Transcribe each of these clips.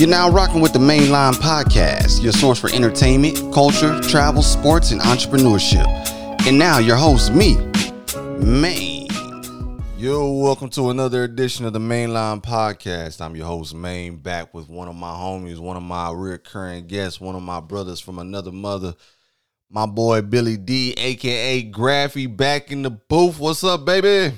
You're now rocking with the Mainline Podcast, your source for entertainment, culture, travel, sports, and entrepreneurship. And now, your host, me, Main. Yo, welcome to another edition of the Mainline Podcast. I'm your host, Main, back with one of my homies, one of my recurring guests, one of my brothers from another mother, my boy Billy D, aka Graffy, back in the booth. What's up, baby?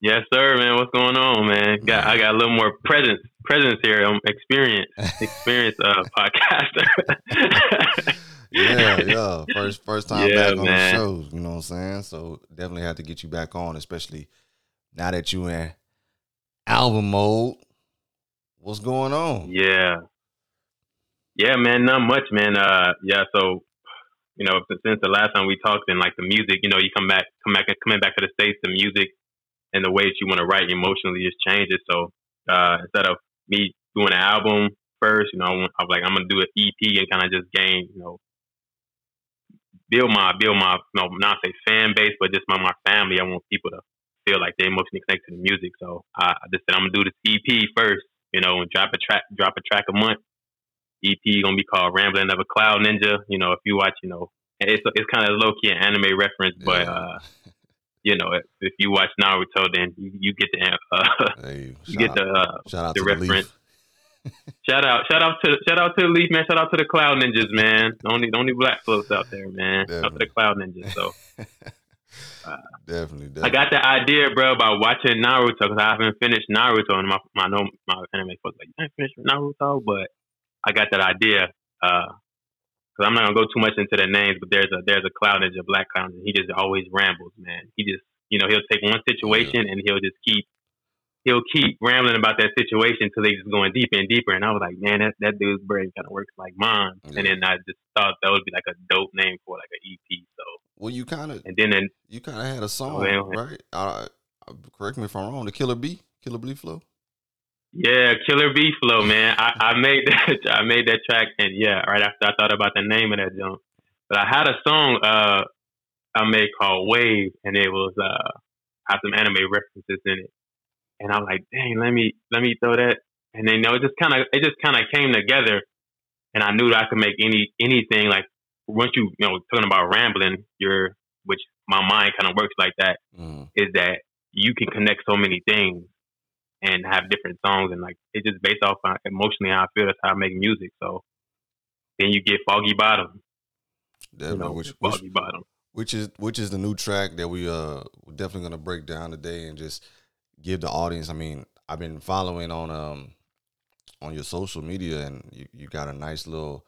Yes, sir, man. What's going on, man? Got I got a little more presence presence here. I'm experience experience uh podcaster. yeah, yeah. First first time yeah, back on man. the shows, you know what I'm saying? So definitely have to get you back on, especially now that you in album mode. What's going on? Yeah. Yeah, man, not much, man. Uh yeah, so you know, since the last time we talked and like the music, you know, you come back come back coming back to the States, the music and the way that you want to write emotionally just changes. So uh, instead of me doing an album first, you know, I'm like I'm gonna do an EP and kind of just gain, you know, build my build my you know, not say fan base, but just my my family. I want people to feel like they emotionally connect to the music. So I, I just said I'm gonna do this EP first, you know, and drop a track drop a track a month. EP gonna be called Rambling of a Cloud Ninja. You know, if you watch, you know, it's it's kind of low key an anime reference, but yeah. uh, you know, if, if you watch Naruto, then you, you get the uh, hey, you get the uh, shout out the reference. The shout out, shout out to shout out to the Leaf man. Shout out to the Cloud Ninjas, man. Only only black folks out there, man. Definitely. Shout out to the Cloud Ninjas. So. Uh, definitely, definitely, I got the idea, bro, about watching Naruto because I haven't finished Naruto, and my my my anime folks like you ain't finished Naruto, but I got that idea. Uh, because I'm not gonna go too much into the names, but there's a there's a cloud ninja, a black cloud and He just always rambles, man. He just you know he'll take one situation yeah. and he'll just keep he'll keep rambling about that situation until they just going deeper and deeper. And I was like, man, that that dude's brain kind of works like mine. Yeah. And then I just thought that would be like a dope name for like an EP. So well, you kind of and then you kind of had a song, well, right? Uh, correct me if I'm wrong. The Killer B, Killer B flow. Yeah, Killer B Flow, man. I, I made that I made that track and yeah, right after I thought about the name of that jump. But I had a song uh I made called Wave and it was uh had some anime references in it. And I'm like, dang, let me let me throw that and then you know it just kinda it just kinda came together and I knew that I could make any anything like once you you know talking about rambling, you're which my mind kind of works like that, mm. is that you can connect so many things and have different songs and like it's just based off on emotionally how I feel. That's how I make music. So then you get Foggy Bottom. Definitely, you know, which, Foggy which, Bottom. Which is which is the new track that we uh we're definitely gonna break down today and just give the audience. I mean, I've been following on um on your social media and you, you got a nice little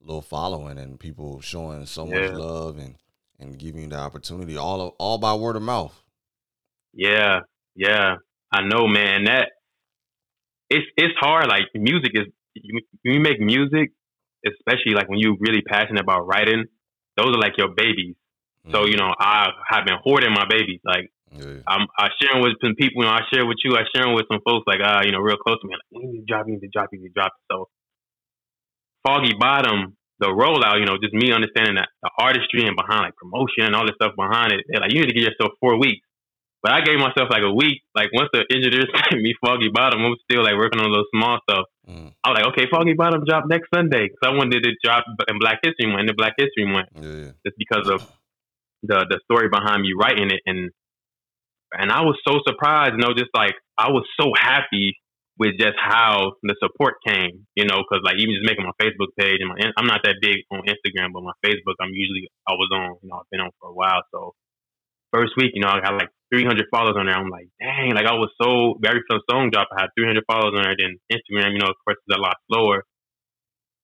little following and people showing so yeah. much love and and giving you the opportunity all of, all by word of mouth. Yeah, yeah. I know, man. That it's it's hard. Like music is you, you make music, especially like when you're really passionate about writing. Those are like your babies. Mm-hmm. So you know, I have been hoarding my babies. Like yeah. I'm I sharing with some people. You know, I share with you. I sharing with some folks like uh, you know, real close to me. Like, you need to drop, you need to drop, you need to drop. So Foggy Bottom, the rollout. You know, just me understanding that the artistry and behind like promotion and all this stuff behind it. They're like, you need to give yourself four weeks. But I gave myself like a week. Like once the engineers sent me Foggy Bottom, I was still like working on those small stuff. Mm. I was like, okay, Foggy Bottom drop next Sunday because I wanted it to drop in Black History Month. The Black History Month, yeah. just because of the the story behind me writing it, and and I was so surprised. You know, just like I was so happy with just how the support came. You know, because like even just making my Facebook page and my I'm not that big on Instagram, but my Facebook I'm usually I was on. You know, I've been on for a while, so first week, you know, I got like 300 followers on there. I'm like, dang, like I was so very first song drop. I had 300 followers on there. Then Instagram, you know, of course, is a lot slower.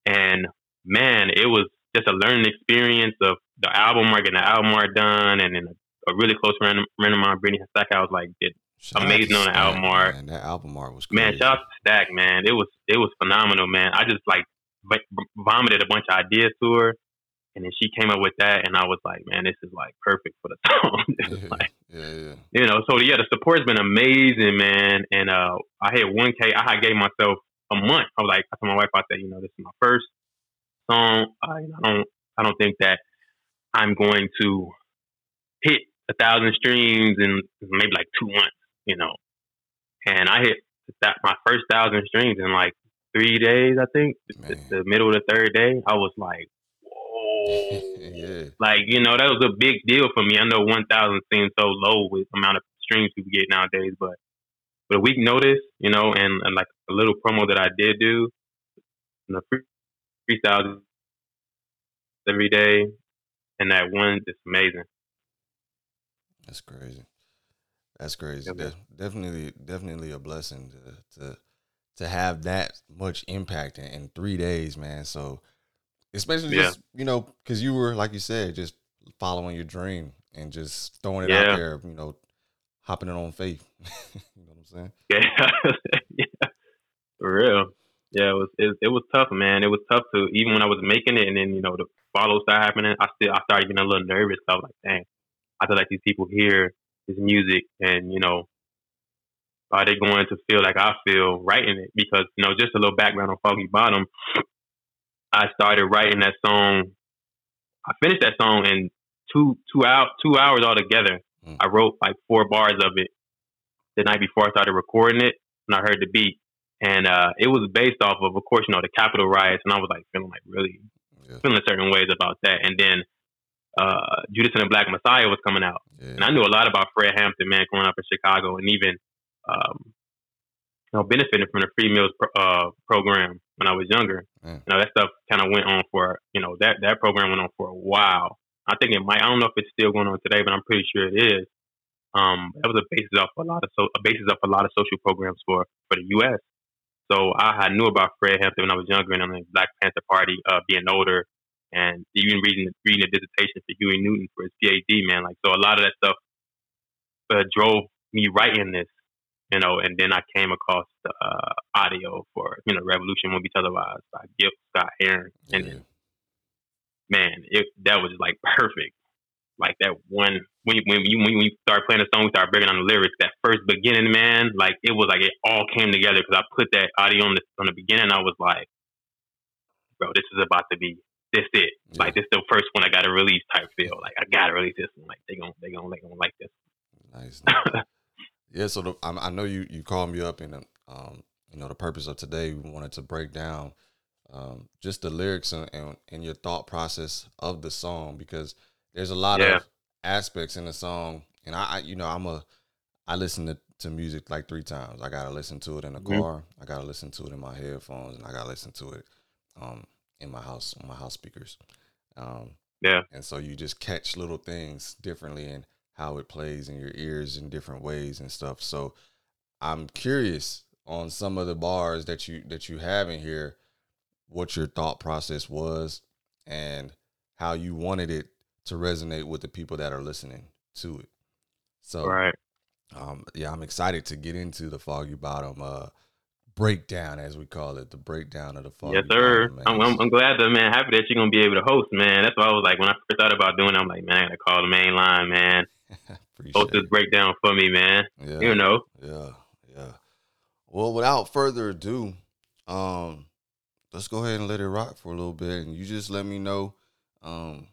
And man, it was just a learning experience of the album art, getting the album art done, and then a, a really close friend, friend of mine, Brittany Stack, I was like, did shout amazing on the Stack, album art. Man, that album art was man. Shout out to Stack, man. It was it was phenomenal, man. I just like vomited a bunch of ideas to her and then she came up with that, and I was like, man, this is like perfect for the song. yeah, like, yeah, yeah. You know, so yeah, the support's been amazing, man. And uh, I hit 1K. I gave myself a month. I was like, I told my wife, I said, you know, this is my first song. I, I don't, I don't think that I'm going to hit a thousand streams in maybe like two months. You know, and I hit that my first thousand streams in like three days, I think, the, the, middle of the third day, I was like. yeah. Like, you know, that was a big deal for me. I know 1,000 seems so low with the amount of streams people get nowadays, but with a week notice, you know, and, and like a little promo that I did do, you know, freestyle every day, and that one is amazing. That's crazy. That's crazy. De- definitely, definitely a blessing to to to have that much impact in, in three days, man. So, especially yeah. just you know, because you were like you said, just following your dream and just throwing it yeah. out there, you know, hopping it on faith. you know what I'm saying? Yeah, yeah, for real. Yeah, it was it, it was tough, man. It was tough to even when I was making it, and then you know the follow started happening. I still I started getting a little nervous. I was like, dang, I feel like these people hear this music and, you know, are they going to feel like I feel writing it? Because, you know, just a little background on Foggy Bottom, I started writing that song. I finished that song in two two out two hours altogether. Mm. I wrote like four bars of it the night before I started recording it, and I heard the beat, and uh, it was based off of, of course, you know, the Capitol riots, and I was like feeling like really yeah. feeling certain ways about that, and then uh, Judas and the Black Messiah was coming out, yeah. and I knew a lot about Fred Hampton, man, growing up in Chicago, and even um, you know benefiting from the free meals pro- uh, program when I was younger. Mm. You know that stuff kind of went on for you know that that program went on for a while. I think it might. I don't know if it's still going on today, but I'm pretty sure it is. Um, that was a basis of a lot of so a basis of a lot of social programs for for the U.S. So I, I knew about Fred Hampton when I was younger, and I'm in the Black Panther Party, uh, being older, and even reading reading a dissertation for Huey Newton for his PhD, man. Like so, a lot of that stuff uh, drove me writing this, you know. And then I came across the uh, audio for you know Revolution will be televised by Gil Scott Heron, and yeah. man, it that was like perfect. Like that one when you, when you when you start playing a song, we start breaking down the lyrics. That first beginning, man, like it was like it all came together because I put that audio on the on the beginning. I was like, bro, this is about to be this it. Yeah. Like this is the first one I got to release type feel. Like I got to release this one. Like they gonna they gonna they gonna like this. Nice. yeah. So the, I, I, know you you called me up and um you know the purpose of today we wanted to break down um just the lyrics and and, and your thought process of the song because there's a lot yeah. of aspects in the song and I, I, you know I'm a I listen to, to music like three times. I gotta listen to it in the mm-hmm. car. I gotta listen to it in my headphones, and I gotta listen to it um, in my house on my house speakers. Um, yeah. And so you just catch little things differently and how it plays in your ears in different ways and stuff. So I'm curious on some of the bars that you that you have in here, what your thought process was and how you wanted it to resonate with the people that are listening to it. So right. Um, yeah, I'm excited to get into the foggy bottom uh breakdown, as we call it, the breakdown of the fall. Yes, sir. I'm, I'm, I'm, glad that man happy that you're gonna be able to host, man. That's why I was like when I first thought about doing, it, I'm like, man, I gotta call the main line, man. host this breakdown for me, man. Yeah, you know. Yeah, yeah. Well, without further ado, um, let's go ahead and let it rock for a little bit, and you just let me know, um,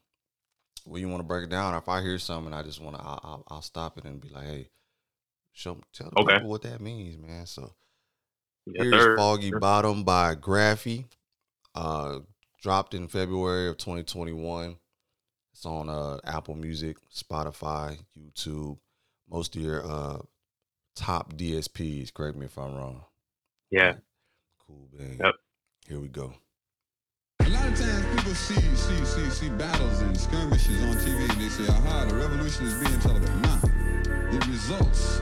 when you want to break it down. If I hear something, I just want to, I'll, I'll, I'll, stop it and be like, hey, show, tell okay. people what that means, man. So. Yes, Here's sir. Foggy Bottom by Graffy. Uh, dropped in February of 2021. It's on uh, Apple Music, Spotify, YouTube, most of your uh, top DSPs. Correct me if I'm wrong. Yeah. Cool, man. Yep. Here we go. A lot of times people see see see see battles and skirmishes on TV and they say, aha, the revolution is being televised. Nah, the results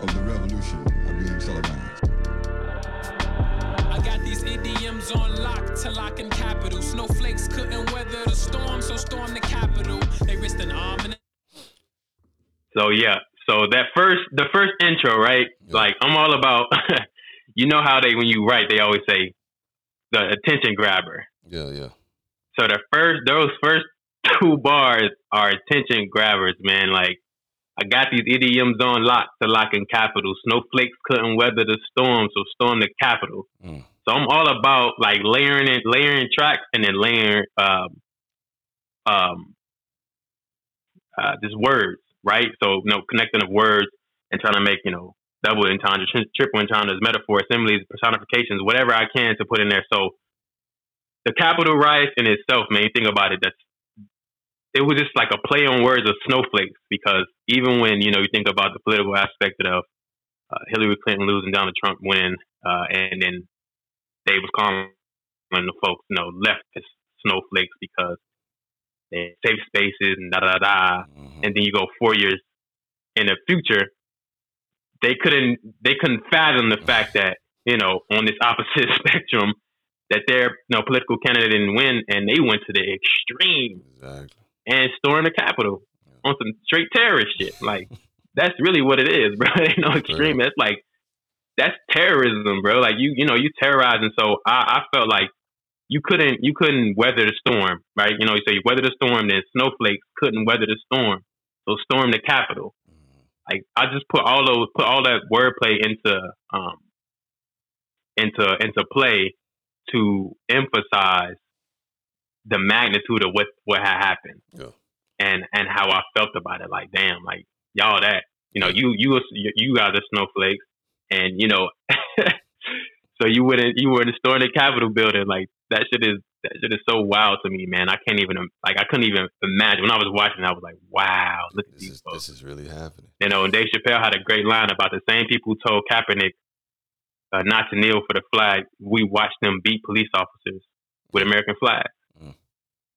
of the revolution are being televised got these idioms on lock to lock in capital. Snowflakes couldn't weather the storm, so storm the capital. They risked an arm and So yeah, so that first the first intro, right? Yeah. Like I'm all about you know how they when you write they always say the attention grabber. Yeah, yeah. So the first those first two bars are attention grabbers, man. Like I got these idioms on lock to lock in capital. Snowflakes couldn't weather the storm, so storm the capital. Mm. So I'm all about like layering it, layering tracks, and then layering um, um, uh, just words, right? So you know, connecting of words and trying to make you know double entendres, tri- triple entendres, metaphors, assemblies, personifications, whatever I can to put in there. So the Capitol riots in itself, man, you think about it, that's it was just like a play on words of snowflakes because even when you know you think about the political aspect of uh, Hillary Clinton losing, Donald Trump winning, uh, and then they was calling when the folks, you know, leftist snowflakes because they safe spaces and da da da. Mhm. And then you go four years in the future, they couldn't they couldn't fathom the fact that you know on this opposite spectrum that their you know political candidate didn't win, and they went to the extreme Exactly. and stormed the Capitol on some straight terrorist shit. Like that's really what it is, bro. Ain't no extreme. That's like that's terrorism, bro. Like you, you know, you terrorizing. So I, I felt like you couldn't, you couldn't weather the storm, right? You know, so you weather the storm, then snowflakes couldn't weather the storm. So storm the capital. Like I just put all those, put all that wordplay into, um, into into play to emphasize the magnitude of what what had happened Yeah. and and how I felt about it. Like, damn, like y'all that you know you you you guys are snowflakes, and you know, so you wouldn't you wouldn't store in the Capitol building. Like that shit is that shit is so wild to me, man. I can't even like I couldn't even imagine when I was watching. I was like, wow, look at This these is folks. this is really happening. You know, and Dave Chappelle had a great line about the same people who told Kaepernick uh, not to kneel for the flag. We watched them beat police officers with American flags. Mm.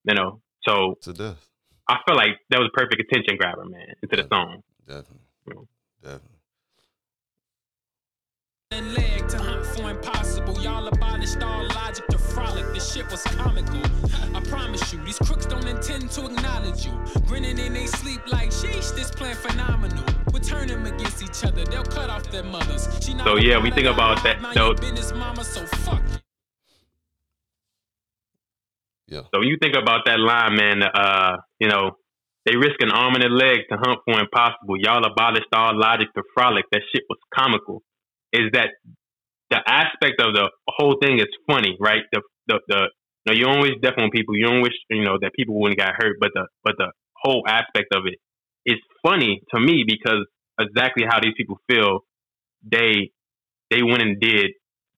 You know, so To death. I feel like that was a perfect attention grabber, man, into the song. Definitely. Mm. Definitely. And leg to hunt for impossible. Y'all abolished all logic to frolic. This shit was comical. I promise you, these crooks don't intend to acknowledge you. Grinning in they sleep like, sheesh, this plan phenomenal. We'll turn them against each other. They'll cut off their mothers. She So, yeah, we think about that, Now though. your business mama, so fuck you. Yeah. So when you think about that line, man, uh, you know, they risk an arm and a leg to hunt for impossible. Y'all abolished all logic to frolic. That shit was comical. Is that the aspect of the whole thing is funny, right? The the the you, know, you don't wish death on people. You don't wish you know that people wouldn't get hurt, but the but the whole aspect of it is funny to me because exactly how these people feel. They they went and did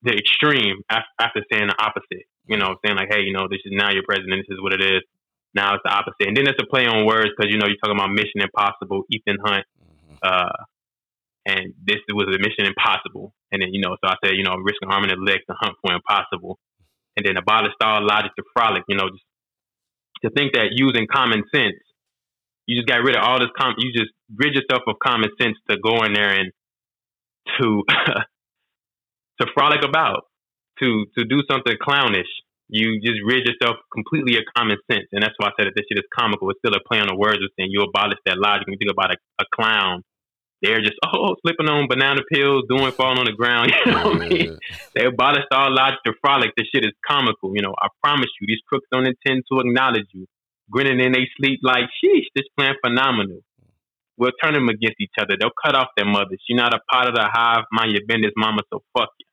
the extreme after saying the opposite. You know, saying like, hey, you know, this is now your president. This is what it is. Now it's the opposite. And then it's a play on words because you know you're talking about Mission Impossible, Ethan Hunt, Mhm. uh, and this was a Mission Impossible. And then you know, so I said, you know, risk an arm and a leg to hunt for impossible, and then abolish all logic to frolic. You know, just to think that using common sense, you just got rid of all this. Com- you just rid yourself of common sense to go in there and to to frolic about, to to do something clownish. You just rid yourself completely of common sense, and that's why I said that this shit is comical. It's still a play on the words of saying you abolish that logic. You think about a, a clown, they're just oh, oh slipping on banana pills, doing falling on the ground. You know what I mean? Yeah. They abolished all logic to frolic. This shit is comical. You know, I promise you, these crooks don't intend to acknowledge you. Grinning in they sleep like, sheesh, this plan phenomenal. We'll turn them against each other. They'll cut off their mothers. You're not a part of the hive. Mind your business, mama, so fuck you.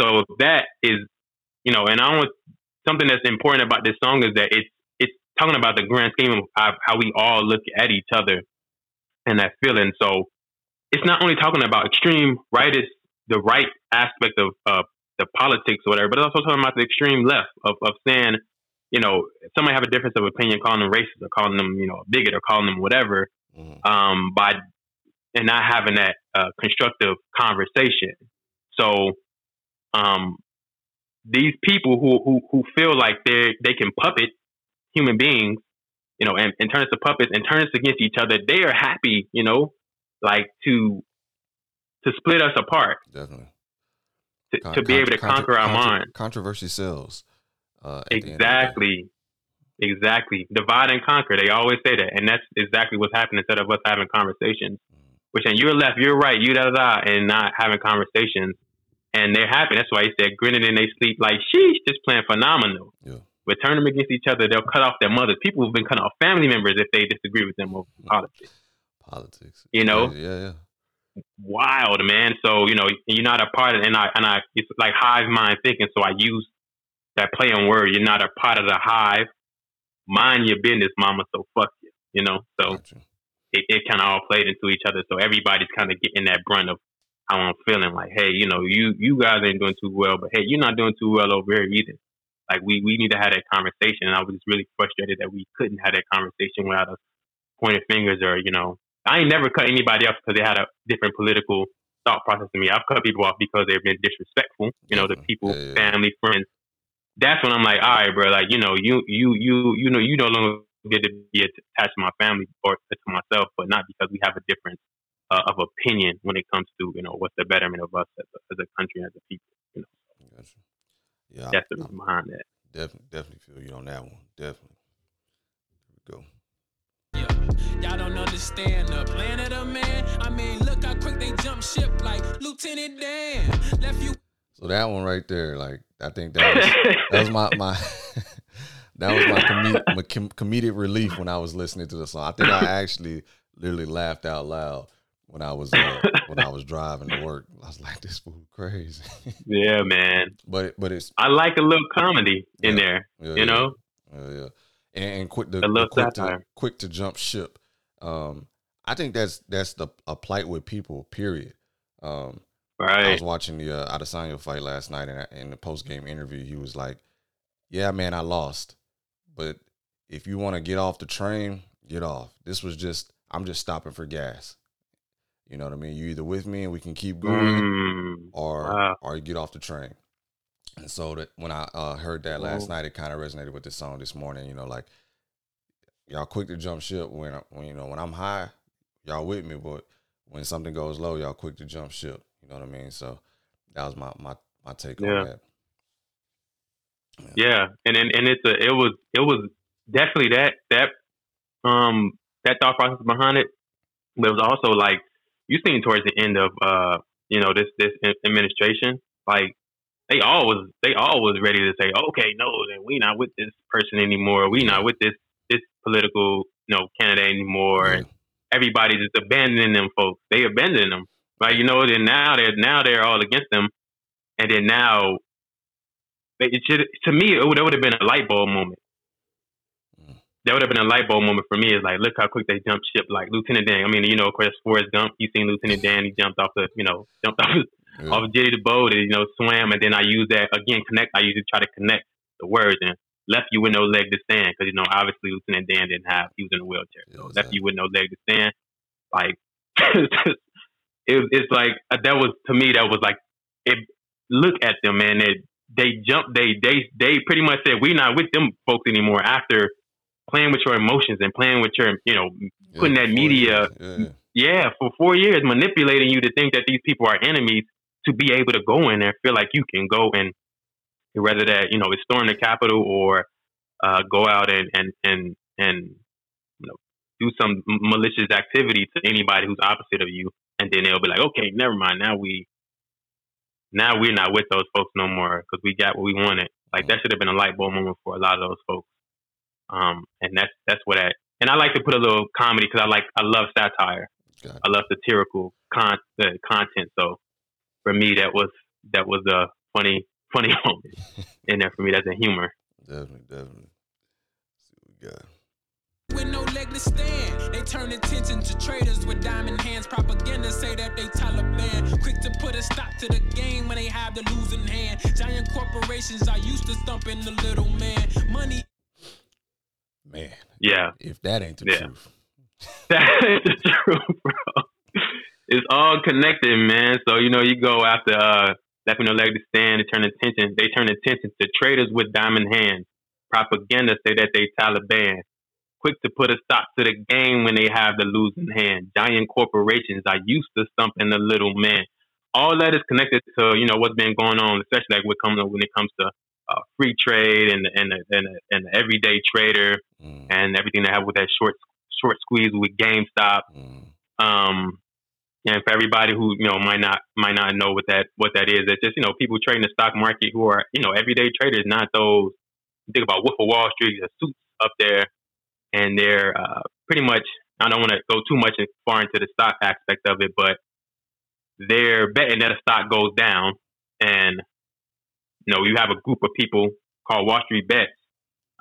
So that is, you know, and I want something that's important about this song is that it's it's talking about the grand scheme of how we all look at each other and that feeling. So it's not only talking about extreme right is the right aspect of uh, the politics or whatever, but it's also talking about the extreme left of, of saying, you know, somebody have a difference of opinion, calling them racist or calling them, you know, a bigot or calling them whatever, Mhm. um, by and not having that uh, constructive conversation. So, um, these people who, who who feel like they they can puppet human beings, you know, and, and turn us to puppets and turn us against each other, they are happy, you know, like to to split us apart, Definitely. to, Con- to be able to contro- conquer our contro- mind. Controversy sells. Uh, at the end of the day. Exactly. Exactly. Divide and conquer. They always say that. And that's exactly what's happening instead of us having conversations. We're saying you're left, you're right, you da da da, and not having conversations. And they're happy. That's why he said, grinning in they sleep like, sheesh, this plan phenomenal. Yeah. We turn them against each other. They'll cut off their mothers. People have been cut off family members if they disagree with them over politics. Politics. You know? Yeah, yeah. Wild, man. So, you know, you're not a part of and I and I it's like hive mind thinking. So I use that play on word. You're not a part of the hive. Mind your business, mama, so fuck you. You know? So Gotcha. it, it kind of all played into each other. So everybody's kind of getting that brunt of how I'm feeling. Like, hey, you know, you you guys ain't doing too well, but hey, you're not doing too well over here either. Like, we we need to have that conversation. And I was just really frustrated that we couldn't have that conversation without us pointing fingers or you know, I ain't never cut anybody off because they had a different political thought process than me. I've cut people off because they've been disrespectful. You know, the people, Yeah, yeah. family, friends. That's when I'm like, all right, bro. Like, you know, you you you you know, you no longer get to be attached to my family or to myself, but not because we have a difference uh, of opinion when it comes to you know what's the betterment of us as a, as a country as a people. You know, Gotcha. Yeah, that's the I, reason behind that. definitely definitely feel you on that one. Definitely. Here we go. Yeah. Y'all don't understand the plan of the man. I mean, look how quick they jump ship like Lieutenant Dan. Left you So that one right there, like I think that was that was my my that was my, comed- my com- comedic relief when I was listening to the song. I think I actually literally laughed out loud when I was uh, when I was driving to work. I was like, "This fool crazy," yeah, man. but but it's I like a little comedy in Yeah. there. yeah, You yeah, know, yeah, yeah. And, quick to, quick to quick to jump ship. Um, I think that's that's the a plight with people. Period. Um, I was watching the uh, Adesanya fight last night, and in the post game interview, he was like, "Yeah, man, I lost, but if you want to get off the train, get off. This was just I'm just stopping for gas. You know what I mean? You either with me and we can keep going, Mm, or wow. or you get off the train." And so that when I uh, heard that last night, it kind of resonated with this song this morning. You know, like y'all quick to jump ship when I- when you know when I'm high, y'all with me, but when something goes low, y'all quick to jump ship. You know what I mean? So that was my my my take Yeah. on that. Yeah, and and, and it's a it was it was definitely that that um that thought process behind it, but it was also like you seen towards the end of uh you know this this administration like they all was they all was ready to say okay no then we not with this person anymore we not with this this political you know candidate anymore and everybody just abandoning them folks they abandoned them right you know then now they're now they're all against them and then now it should to me it would, it would have been a light bulb moment. Mm. That would have been a light bulb moment for me. Is like, look how quick they jumped ship. Like Lieutenant Dan. I mean, you know, of course, Forrest Gump. You seen Lieutenant Dan? He jumped off the, you know, jumped off Yeah. off Jenny the and you know swam, and then I use that again. Connect. I usually try to connect the words and left you with no leg to stand because you know obviously Lieutenant Dan didn't have. He was in a wheelchair, Yeah, so exactly. left you with no leg to stand. Like it, it's like uh, that was to me that was like it. Look at them, man. They they jumped. They they they pretty much said we're not with them folks anymore after playing with your emotions and playing with your you know Yeah, putting that media- Yeah. yeah, for four years, manipulating you to think that these people are enemies to be able to go in there, feel like you can go and whether that you know is storm the Capitol or uh, go out and and and and you know do some malicious activity to anybody who's opposite of you, and then they'll be like, okay, never mind, now we now we're not with those folks no more because we got what we wanted. Like that should have been a light bulb moment for a lot of those folks. Um, and that's that's what I and I like to put a little comedy because I like I love satire. I love satirical con- uh, content. So for me, that was that was a funny funny moment in there for me. That's a humor. Definitely, definitely. see what we got. with no leg to stand. They turn attention to traitors with diamond hands. Propaganda say that they Taliban. Quick to put a stop to the game when they have the losing hand. Giant corporations are used to thumping the little man. Money Man, Yeah, if that ain't the Yeah. truth. that is the truth, bro. It's all connected, man. So you know, you go after uh, left no leg to stand. They turn attention. They turn attention to traitors with diamond hands. Propaganda say that they Taliban. Quick to put a stop to the game when they have the losing hand. Giant corporations are used to stumping the little man. All that is connected to you know what's been going on, especially like what comes when it comes to uh, free trade and and and and the everyday trader Mm, and everything that have with that short short squeeze with GameStop. mm, Um, and for everybody who you know might not might not know what that what that is, it's just you know people trading the stock market who are you know everyday traders, not those. You think about Wolf of Wall Street, the suits up there, and they're uh, pretty much. I don't want to go too much far into the stock aspect of it, but they're betting that a stock goes down, and you know you have a group of people called Wall Street Bets,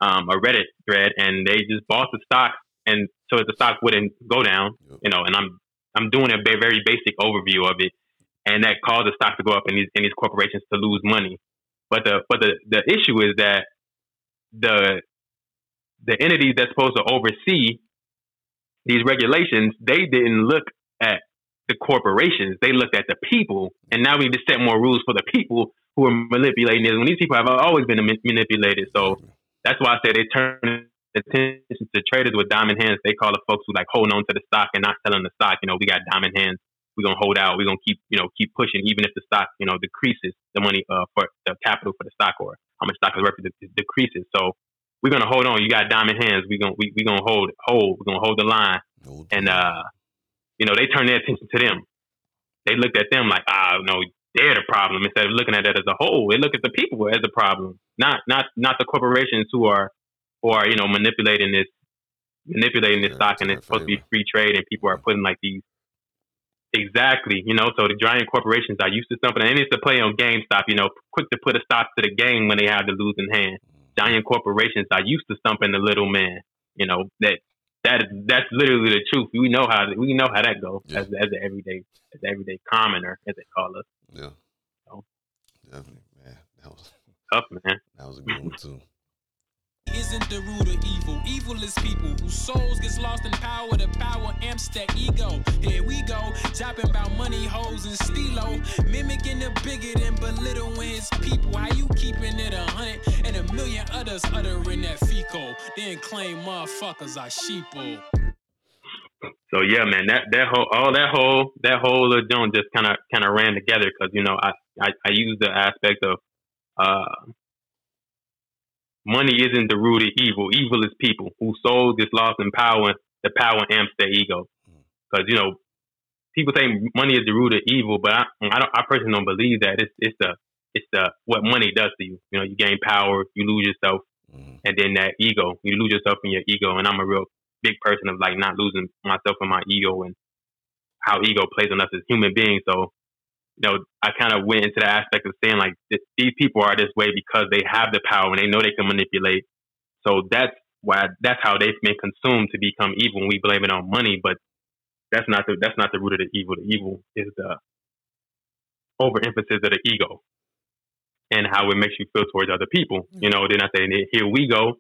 um, a Reddit thread, and they just bought the stock, and so that the stock wouldn't go down you know, and I'm I'm doing a very basic overview of it. and that caused the stock to go up and these and these corporations to lose money. But the but the the issue is that the the entity that's supposed to oversee these regulations, they didn't look at the corporations. They looked at the people, and now we need to set more rules for the people who are manipulating it. When these people have always been manipulated, so that's why I say they turn attention to traders with diamond hands. They call the folks who like holding on to the stock and not selling the stock. You know, we got diamond hands. We're gonna hold out. We're gonna keep, you know, keep pushing, even if the stock, you know, decreases the money uh, for the capital for the stock or how much stock is worth decreases. So we're gonna hold on. You got diamond hands. We're gonna we we gonna hold hold. We're gonna hold the line. And uh, you know, they turn their attention to them. They looked at them like, ah, no, they're the problem instead of looking at it as a whole. They look at the people as the problem, not not not the corporations who are who are you know manipulating this manipulating this yeah, stock and it's supposed to be free trade and people are putting like these Exactly. You know, so the giant corporations are used to something, and it's a play on GameStop. You know, quick to put a stop to the game when they have the losing hand. Mm. Giant corporations are used to stumping the little man. You know that that is that's literally the truth. We know how we know how that goes yeah. as as an everyday as an everyday commoner, as they call us. Yeah. So, Definitely, man. That was tough, man. That was a good one too isn't the root of evil. Evil is people whose souls gets lost in power. The power amps their ego. Here we go, chopping about money, hoes, and stilo. Mimicking the bigot and belittling his people. How you keeping it a hundred and a million others uttering that fecal? Then claim motherfuckers are sheeple. So yeah, man, that that whole all that whole that whole uh, joint just kind of kind of ran together because you know I, I I use the aspect of uh money isn't the root of evil. Evil is people whose souls gets lost in power. The power amps their ego. Because you know, people say money is the root of evil, but I, I, don't, I personally don't believe that. It's it's the it's the what money does to you. You know, you gain power, you lose yourself, mm. and then that ego, you lose yourself in your ego. And I'm a real big person of like not losing myself in my ego and how ego plays on us as human beings. So you know, I kind of went into the aspect of saying like these people are this way because they have the power and they know they can manipulate. So that's why that's how they've been consumed to become evil. And we blame it on money, but that's not the that's not the root of the evil. The evil is the overemphasis of the ego and how it makes you feel towards other people. Mm. You know, they're not saying here we go,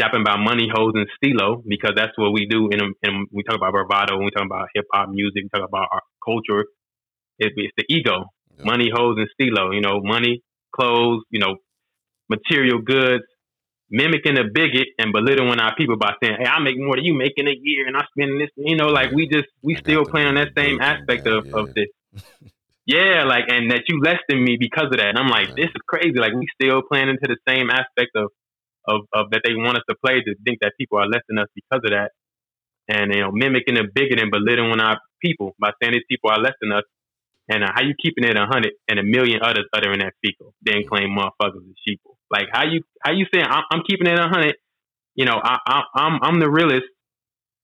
japping about money, hoes, and stilo because that's what we do. And we talk about bravado, when we talk about hip hop music, we talk about our culture it, it's the ego, yeah. money, hoes, and stilo. You know, money, clothes, you know, material goods, mimicking a bigot and belittling our people by saying, "Hey, I make more than you make in a year, and I spend this." You know, like we just we I still playing on that same aspect of, yeah. of this. yeah, like and that you less than me because of that. And I'm like, right. this is crazy. Like we still playing into the same aspect of, of of that they want us to play to think that people are less than us because of that. And you know, mimicking a bigot and belittling our people by saying these people are less than us and uh, how you keeping it a hundred and a million others uttering that fecal, then claim motherfuckers as sheeple? Like how you how you saying I'm, I'm keeping it a hundred? You know, I, I, I'm I'm the realest,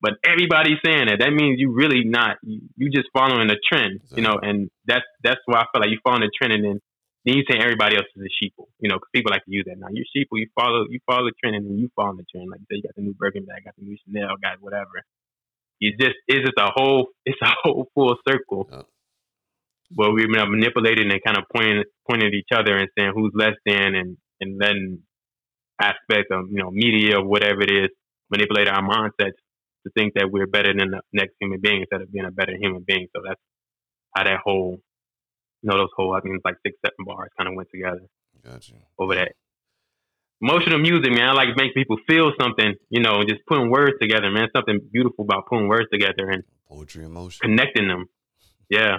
but everybody's saying that. That means you really not. You, you just following the trend, exactly. you know, and that's that's why I feel like you following the trend, and then then you saying everybody else is a sheeple, you know, because people like to use that now. You're sheeple, you follow you follow the trend, and then you follow the trend. Like you say, you got the new Birkin bag, got the new Chanel, got whatever. You just it's just a whole it's a whole full circle. Yep well, we've been manipulating and kind of pointing pointing at each other and saying who's less than, and and then aspect of you know media or whatever it is manipulate our mindsets to think that we're better than the next human being instead of being a better human being. So that's how that whole you know those whole I think it's like six seven bars kind of went together. Gotcha. Over that. Emotional music, man. I like to make people feel something, you know, just putting words together, man. Something beautiful about putting words together and poetry, emotion, connecting them. Yeah,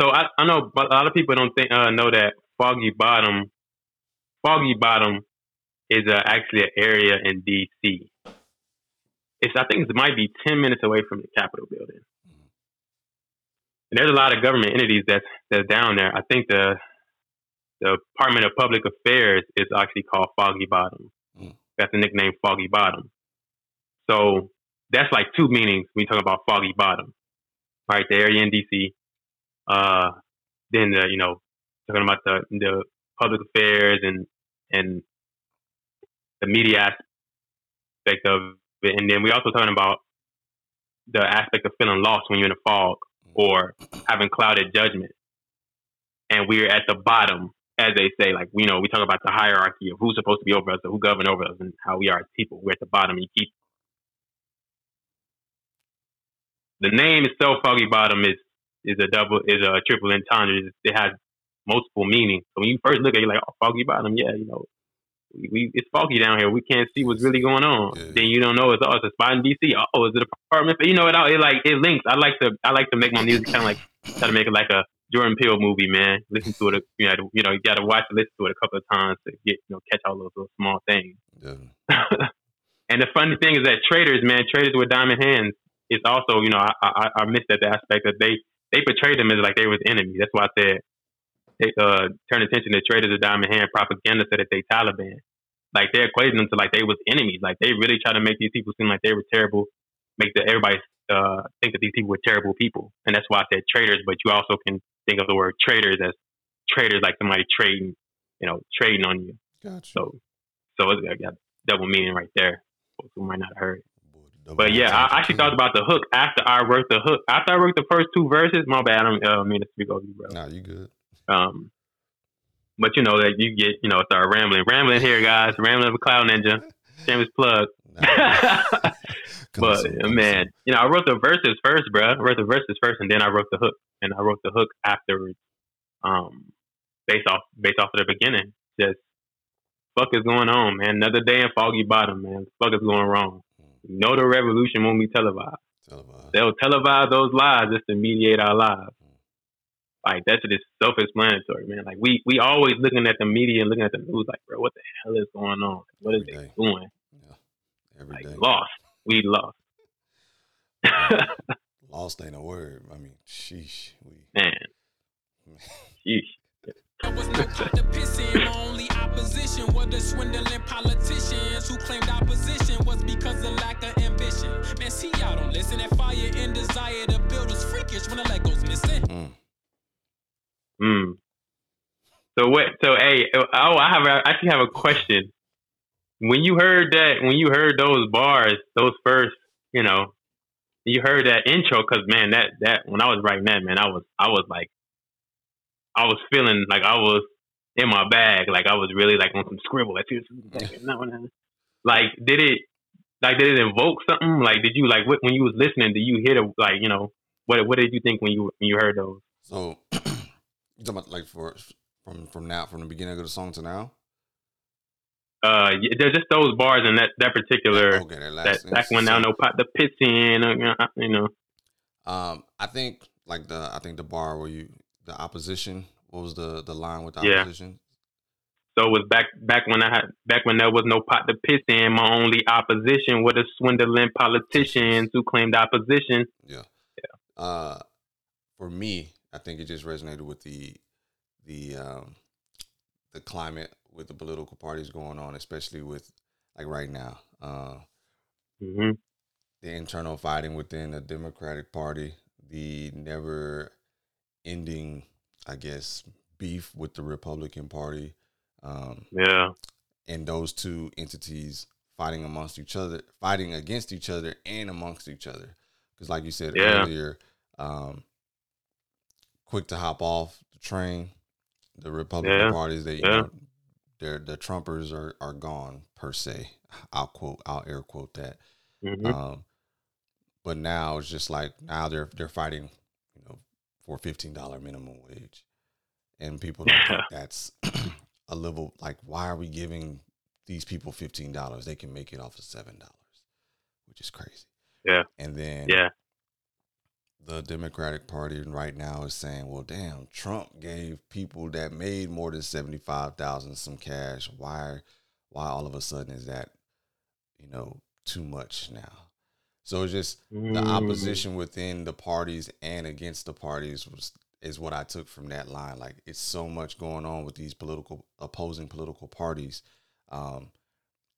So I, I know a lot of people don't think uh, know that Foggy Bottom, Foggy Bottom, is uh, actually an area in D.C. It's I think it might be ten minutes away from the Capitol building. and there's a lot of government entities that's that's down there. I think the the Department of Public Affairs is actually called Foggy Bottom. Mm. That's the nickname Foggy Bottom. So that's like two meanings when you talk about Foggy Bottom, right? The area in DC. Uh, then the you know talking about the the public affairs and and the media aspect of it, and then we also talking about the aspect of feeling lost when you're in a fog or having clouded judgment. And we're at the bottom, as they say, like you know, we talk about the hierarchy of who's supposed to be over us or who govern over us and how we are as people. We're at the bottom. You keep the name itself, Foggy Bottom, is is a double is a triple entendre. It has multiple meanings. So when you first look at it, you're like, oh, Foggy Bottom, yeah, you know, we, we it's foggy down here. We can't see what's really going on. Yeah. Then you don't know it's oh, it's a spot in DC. Oh, is it a apartment? But you know, it all it like it links. I like to I like to make my music kind of like try to make it like a Jordan Peele movie, man. Listen to it, you know, you know, you got to watch listen to it a couple of times to get you know catch all those little small things. Definitely. and the funny thing is that traders, man, traders with diamond hands, it's also, you know, I, I, I missed that aspect that they they portrayed them as like they was enemies. That's why I said they uh, turn attention to traders of diamond hand propaganda said that they Taliban. Like they're equating them to like they was enemies. Like they really try to make these people seem like they were terrible, make the everybody uh, think that these people were terrible people. And that's why I said traders, but you also can think of the word traders as traders like somebody trading, you know, trading on you. Gotcha. So so it's got double meaning right there. Folks who might not have heard. The But yeah, I actually thought about the hook after I wrote the hook. After I wrote the first two verses, my bad. I don't uh, mean to speak over you, bro. Nah, you good. Um, but you know that you get, you know, start rambling, rambling here, guys, rambling with Cloud Ninja, shameless plug. Nah. But uh, man, you know, I wrote the verses first, bro. I wrote the verses first, and then I wrote the hook, and I wrote the hook afterwards, um, based off based off of the beginning. Just fuck is going on, man. Another day in Foggy Bottom, man. Fuck is going wrong. You know the revolution won't be televised. Televised. They'll televise those lies just to mediate our lives. Like that's just self-explanatory, man. Like we we always looking at the media and looking at the news, like, bro, what the hell is going on? What is Every they day. doing? Every Like day. lost. We lost. Lost ain't a word. I mean, sheesh. We man. Sheesh. There was no pot to piss. My only opposition were the swindling politicians who claimed opposition was because of lack of ambition. Man, see, y'all don't listen. That fire and desire to build is freakish when the leg goes missing. mm. Mm. So what? So hey, oh, I have a, I actually have a question. When you heard that, when you heard those bars, those first, you know, you heard that intro, because man, that that when I was writing that, man, I was I was like, I was feeling like I was in my bag, like I was really like on some scribble, like, like did it, like did it invoke something? Like did you like what, when you was listening? Did you hear the like you know what what did you think when you when you heard those? So you talking about like for from from now from the beginning of the song to now? uh, they're just those bars in that that particular Okay, that that last back when now so, no pot the pits in, uh, you know, you know. Um, I think like the I think the bar where you the opposition. What was the the line with the Yeah. opposition? So it was back back when I had back when there was no pot to piss in. My only opposition were the swindling politicians who claimed opposition. Yeah. Yeah. Uh, for me, I think it just resonated with the the um the climate with the political parties going on, especially with like right now. Uh, hmm the internal fighting within the Democratic Party, the never ending, I guess, beef with the Republican Party, um, Yeah, and those two entities fighting amongst each other, fighting against each other and amongst each other. Because, like you said Yeah. earlier, um, quick to hop off the train. The Republican Yeah. parties, they, you know, they're, the Trumpers are, are gone per se. I'll quote, I'll air quote that. hmm Um, but now it's just like now they're they're fighting, you know, for fifteen dollar minimum wage, and people don't think that's a level like why are we giving these people fifteen dollars? They can make it off of seven dollars, which is crazy. Yeah. and then yeah, the Democratic Party right now is saying, well, damn, Trump gave people that made more than seventy five thousand some cash. Why, why all of a sudden is that, you know, too much now? So it's just the Mm. opposition within the parties and against the parties was is what I took from that line. Like it's so much going on with these political opposing political parties, um,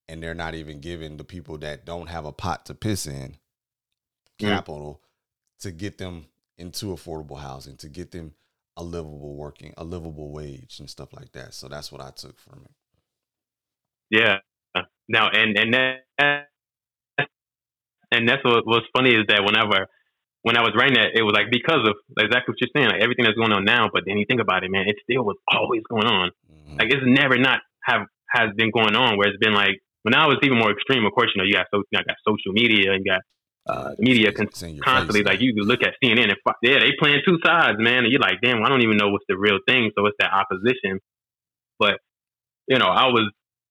and they're not even giving the people that don't have a pot to piss in Mm. capital to get them into affordable housing, to get them a livable working, a livable wage and stuff like that. So that's what I took from it. Yeah. Now, and and that and that's what was funny is that whenever when I was writing that, it was like because of exactly what you're saying, like everything that's going on now. But then you think about it, man, it still was always going on. Mhm. Like it's never not have has been going on. Where it's been like when I was even more extreme. Of course, you know, you got so you got social media, you got uh, media con- it's in your constantly. face Like you look at CNN and yeah, they playing two sides, man. And you're like, damn, I don't even know what's the real thing. So it's that opposition. But you know, I was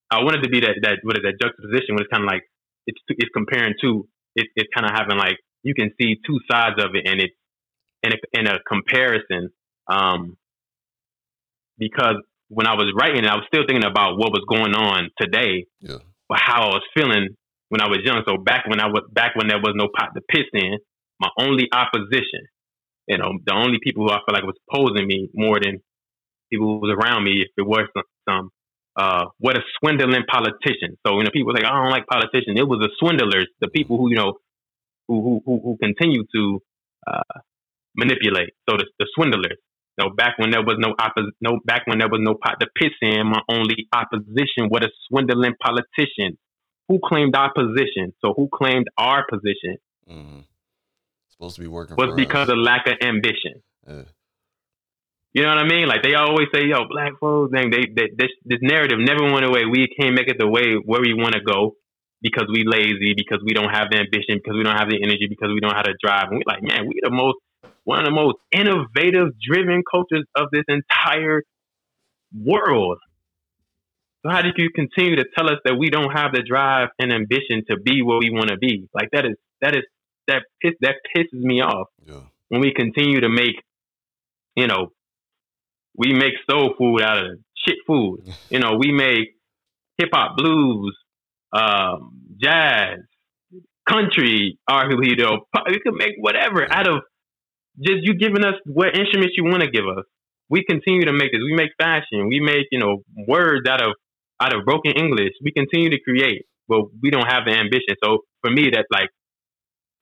I wanted to be that that what is that juxtaposition when it's kind of like it's it's comparing to it, it's kind of having like you can see two sides of it and it's in a, in a comparison um because when I was writing it, I was still thinking about what was going on today Yeah. but how I was feeling when I was young. So back when I was back when there was no pot to piss in, my only opposition, you know, the only people who I felt like was opposing me more than people who was around me, if it was some, some uh, what a swindling politician. So you know, people like I don't like politicians. It was the swindlers, the people who you know, who who who, who continue to uh, manipulate. So the, the swindlers. So back when there was no oppos- no back when there was no pot to piss in, my only opposition was a swindling politician who claimed our position. So who claimed our position Mm-hmm. Supposed to be working was because us. of lack of ambition. Uh, You know what I mean? Like they always say, "Yo, black folks, dang, they, they this this narrative never went away. We can't make it the way where we want to go because we lazy, because we don't have the ambition, because we don't have the energy, because we don't know how to drive." And we're like, man, we the most one of the most innovative, driven cultures of this entire world. So how do you continue to tell us that we don't have the drive and ambition to be where we want to be? Like that is that is that piss that pisses me off yeah. when we continue to make, you know, we make soul food out of shit food. You know, we make hip hop, blues, um, jazz, country, arguably, you know, pop- we can make whatever out of just you giving us what instruments you want to give us. We continue to make this. We make fashion. We make, you know, words out of out of broken English. We continue to create, but we don't have the ambition. So for me, that's like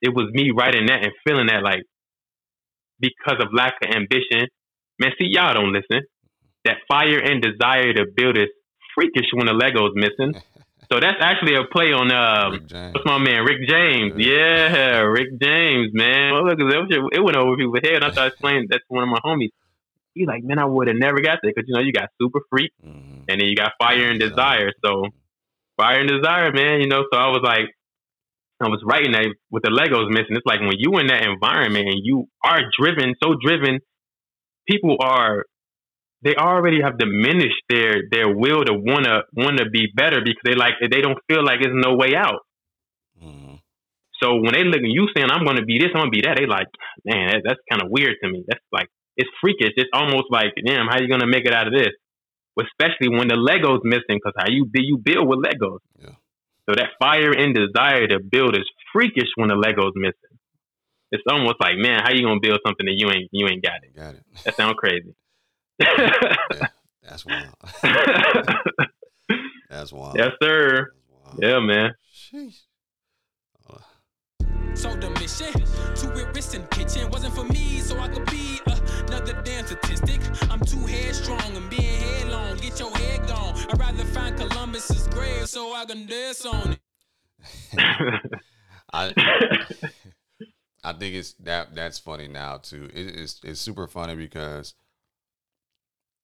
it was me writing that and feeling that like because of lack of ambition. Man, see, y'all don't listen. That fire and desire to build is freakish when the Lego's missing. So that's actually a play on um, what's my man, Rick James. Yeah, Rick James, man. Well, look, it went over people's head. And I started explaining that to one of my homies. He's like, man, I would have never got there because you know you got Super Freak Mhm. and then you got Fire and Desire. So Fire and Desire, man. You know, so I was like, I was writing that with the Legos missing. It's like when you in that environment and you are driven, so driven, people are they already have diminished their their will to wanna wanna be better because they like they don't feel like there's no way out. Mhm. So when they look at you saying I'm gonna be this, I'm gonna be that, they like, man, that, that's kind of weird to me. That's like it's freakish. It's almost like, damn, how you gonna make it out of this? Especially when the Legos missing, because how you do you build with Legos? Yeah. So that fire and desire to build is freakish when the Legos missing. It's almost like, man, how you gonna build something that you ain't you ain't got it? Got it. That sounds crazy. Yeah, that's wild. That's wild. yes, sir. Wild. Yeah, man. Sheesh. So the mission to it wrist in kitchen wasn't for me, so I could be another damn statistic. I'm too headstrong and being headlong. Get your head gone. I'd rather find Columbus's grave so I can dance on it. I I think it's that that's funny now too. It's it's super funny because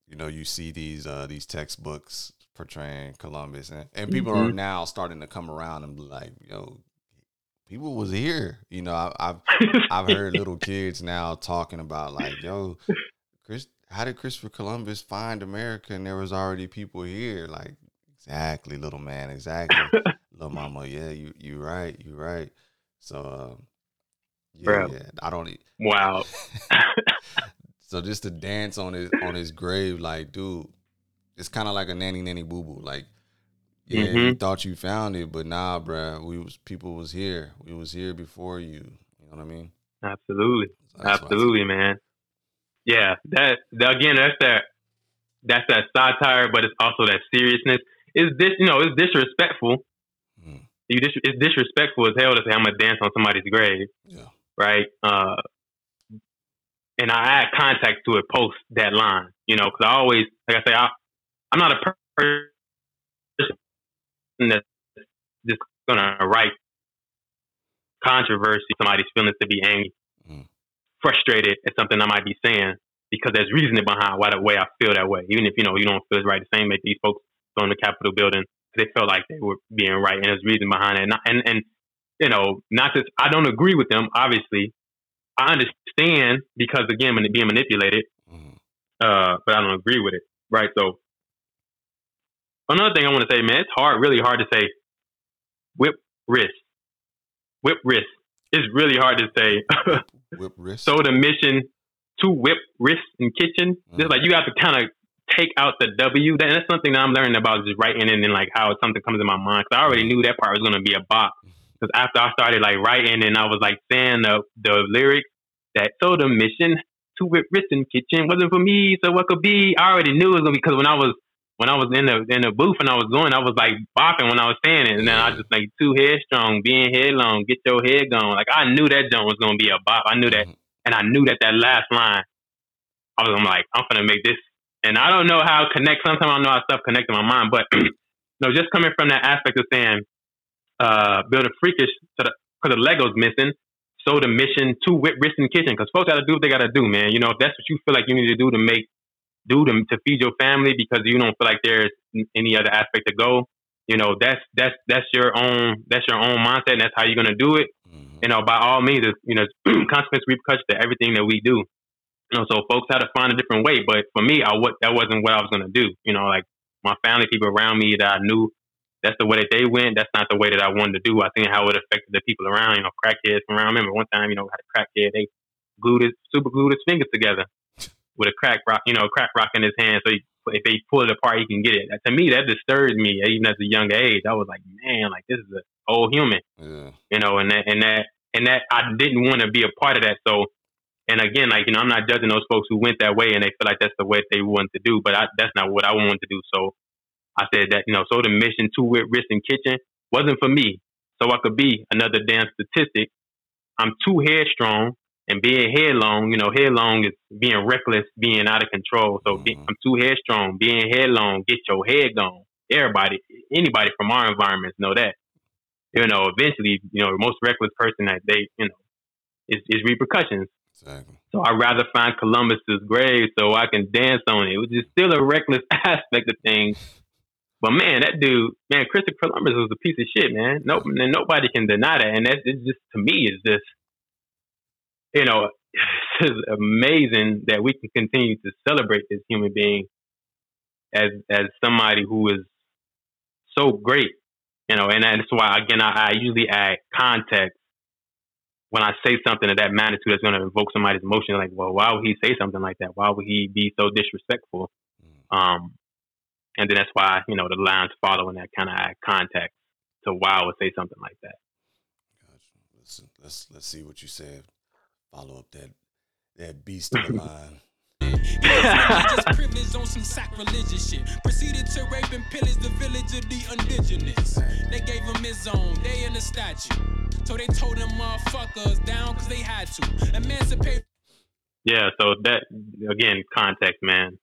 you know you see these uh these textbooks portraying Columbus and, and people are Mhm. now starting to come around and be like, yo, people was here. You know, I, I've I've heard little kids now talking about like, yo, Chris, how did Christopher Columbus find America and there was already people here? Like, exactly, little man, exactly, little mama. Yeah, you you right, you right. So, um, yeah, yeah, I don't. wow. So just to dance on his on his grave, like, dude, it's kind of like a nanny nanny boo boo. Like, yeah, you Mhm. thought you found it, but nah, bruh. We was people was here. We was here before you. You know what I mean? Absolutely. I Absolutely, man. Yeah, that, that again, that's that that's that satire, but it's also that seriousness. Is this you know, it's disrespectful. Mhm. You dis- it's disrespectful as hell to say I'm gonna dance on somebody's grave. Yeah. right? Uh, and I add context to it post that line, you know, because I always like I say I I'm not a person that's just gonna write controversy, somebody's feelings to be angry, Mhm. frustrated at something I might be saying because there's reasoning behind why the way I feel that way. Even if you know you don't feel it's right, the same way these folks on the Capitol building, they felt like they were being right, and there's reason behind it. And and, and you know, not just I don't agree with them. Obviously, I understand because again, when it being manipulated, Mhm. uh, but I don't agree with it. Right. So another thing I want to say, man, it's hard, really hard to say whip wrist. Whip wrist. It's really hard to say. Whip wrist. so the mission to whip wrist in kitchen, just like you have to kind of take out the W. That, that's something that I'm learning about just writing and then like how something comes in my mind. Cause I already knew that part was going to be a bop. Cause after I started like writing and I was like saying the, the lyrics that so the mission to wrist kitchen wasn't for me. So what could be? I already knew it was going to be because when I was when I was in the in the booth and I was going, I was like bopping when I was saying it, and then I was just like too headstrong, being headlong, get your head going. Like I knew that joint was gonna be a bop. I knew that, Mhm. and I knew that that last line, I was I'm like I'm gonna make this, and I don't know how it connect. Sometimes I know how stuff connect in my mind, but no, just coming from that aspect of saying, uh, build a freakish because the Legos missing. So the mission to whip wrist in kitchen because folks got to do what they got to do, man. You know, if that's what you feel like you need to do to make do to, to feed your family because you don't feel like there's any other aspect to go. You know, that's that's that's your own that's your own mindset, and that's how you're gonna do it. Mhm. You know, by all means, it's, you know, consequence repercussions to everything that we do. You know, so folks had to find a different way. But for me, I what that wasn't what I was gonna do. You know, like my family, people around me that I knew, that's the way that they went. That's not the way that I wanted to do. I think how it affected the people around. You know, crackheads from around. I remember one time, you know, had a crackhead. They glued his super glued his fingers together with a crack rock, you know, crack rock in his hand. So he, if they pull it apart, he can get it. To me, that disturbed me even at a young age. I was like, man, like this is an old human, Yeah. you know, and that and that and that I didn't want to be a part of that. So, and again, like you know, I'm not judging those folks who went that way and they feel like that's the way they want to do, but I, that's not what I wanted to do. So, I said that you know, so the mission to with wrist and kitchen wasn't for me. So I could be another damn statistic. I'm too headstrong and being headlong, you know, headlong is being reckless, being out of control. So be, Mhm. I'm too headstrong, being headlong, get your head gone. Everybody, anybody from our environments know that. You know, eventually, you know, the most reckless person that they, you know, is, is repercussions. Exactly. So I'd rather find Columbus's grave so I can dance on it, which is still a reckless aspect of things. But man, that dude, man, Christopher Columbus was a piece of shit, man. Nope, and nobody can deny that. And that's it's just to me is just, you know, it's just amazing that we can continue to celebrate this human being as as somebody who is so great, you know. And that's why again I, I usually add context when I say something of that magnitude that's going to invoke somebody's emotion, like, well, why would he say something like that? Why would he be so disrespectful? Mhm. Um, and then that's why you know the lines follow and that kind of add context to why I would say something like that. Gotcha. Let's let's let's see what you said. Follow up that that beast of the mind. Religious privilege on some sacrilegious shit. Proceeded to rape and pillage the village of the indigenous. They gave him his own, they in the statue. So they told them motherfuckers down because they had to. Emancipate Yeah, so that again, context, man.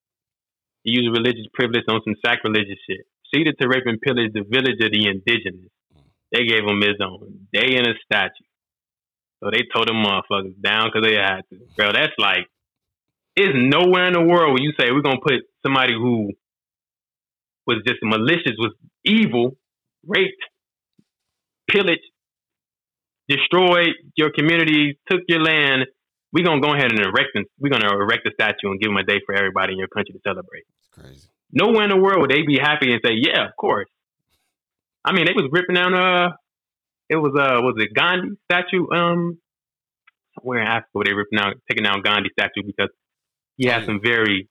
He used religious privilege on some sacrilegious shit. Proceeded to rape and pillage the village of the indigenous. They gave him his own. They in a statue. So they told them motherfuckers down because they had to. Bro, that's like, it's nowhere in the world where you say we're gonna put somebody who was just malicious, was evil, raped, pillaged, destroyed your community, took your land. We're gonna go ahead and erect. We're gonna erect a statue and give them a day for everybody in your country to celebrate. It's crazy. Nowhere in the world would they be happy and say, "Yeah, of course." I mean, they was ripping down. Uh, it was uh, was it Gandhi statue? Um, somewhere in Africa, where they ripping down, taking down Gandhi statue because he had Oh, some very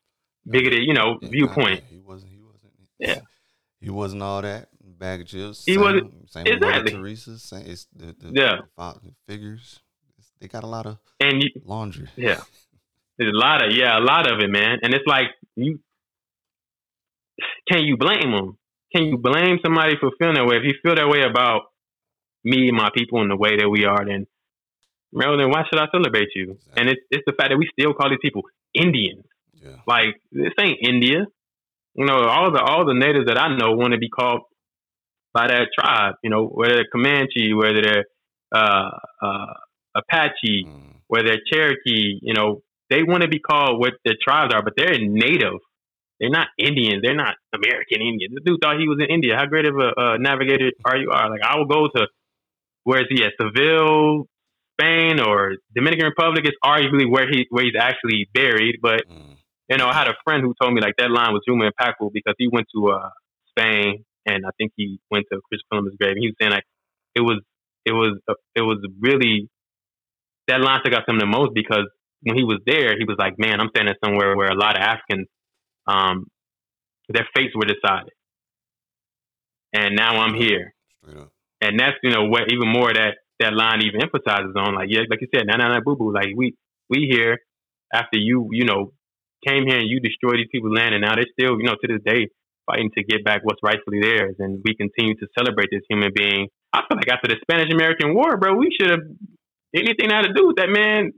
bigoted, you know, Yeah, viewpoint. He wasn't. He wasn't. Yeah. He wasn't all that bag of chips. He same, wasn't- same with exactly. Teresa. Same, it's the, the, Yeah. the figures. They got a lot of and you, laundry. Yeah. There's a lot of yeah, a lot of it, man. And it's like you can you blame them? Can you blame somebody for feeling that way? If you feel that way about me and my people and the way that we are, then well, then why should I celebrate you? And it's it's the fact that we still call these people Indians. Yeah. Like this ain't India. You know, all the all the natives that I know want to be called by that tribe. You know, whether they're Comanche, whether they're uh, uh, Apache, Mm, where they're Cherokee, you know, they want to be called what their tribes are, but they're native. They're not Indians. They're not American Indians. The dude thought he was in India. How great of a uh, navigator are you? Are like I will go to where is he at? Seville, Spain, or Dominican Republic? Is arguably where he where he's actually buried. But mm, you know, I had a friend who told me like that line was human impactful because he went to uh, Spain and I think he went to Chris Columbus' grave. And he was saying like it was it was it was really that line stuck out to him the most because when he was there, he was like, "Man, I'm standing somewhere where a lot of Africans, um, their fates were decided, and now I'm here." up. and that's you know what even more that that line even emphasizes on like yeah like you said nah nah nah boo boo like we we here after you you know came here and you destroyed these people's land and now they're still you know to this day fighting to get back what's rightfully theirs and we continue to celebrate this human being I feel like after the Spanish American War bro we should have anything that had to do with that man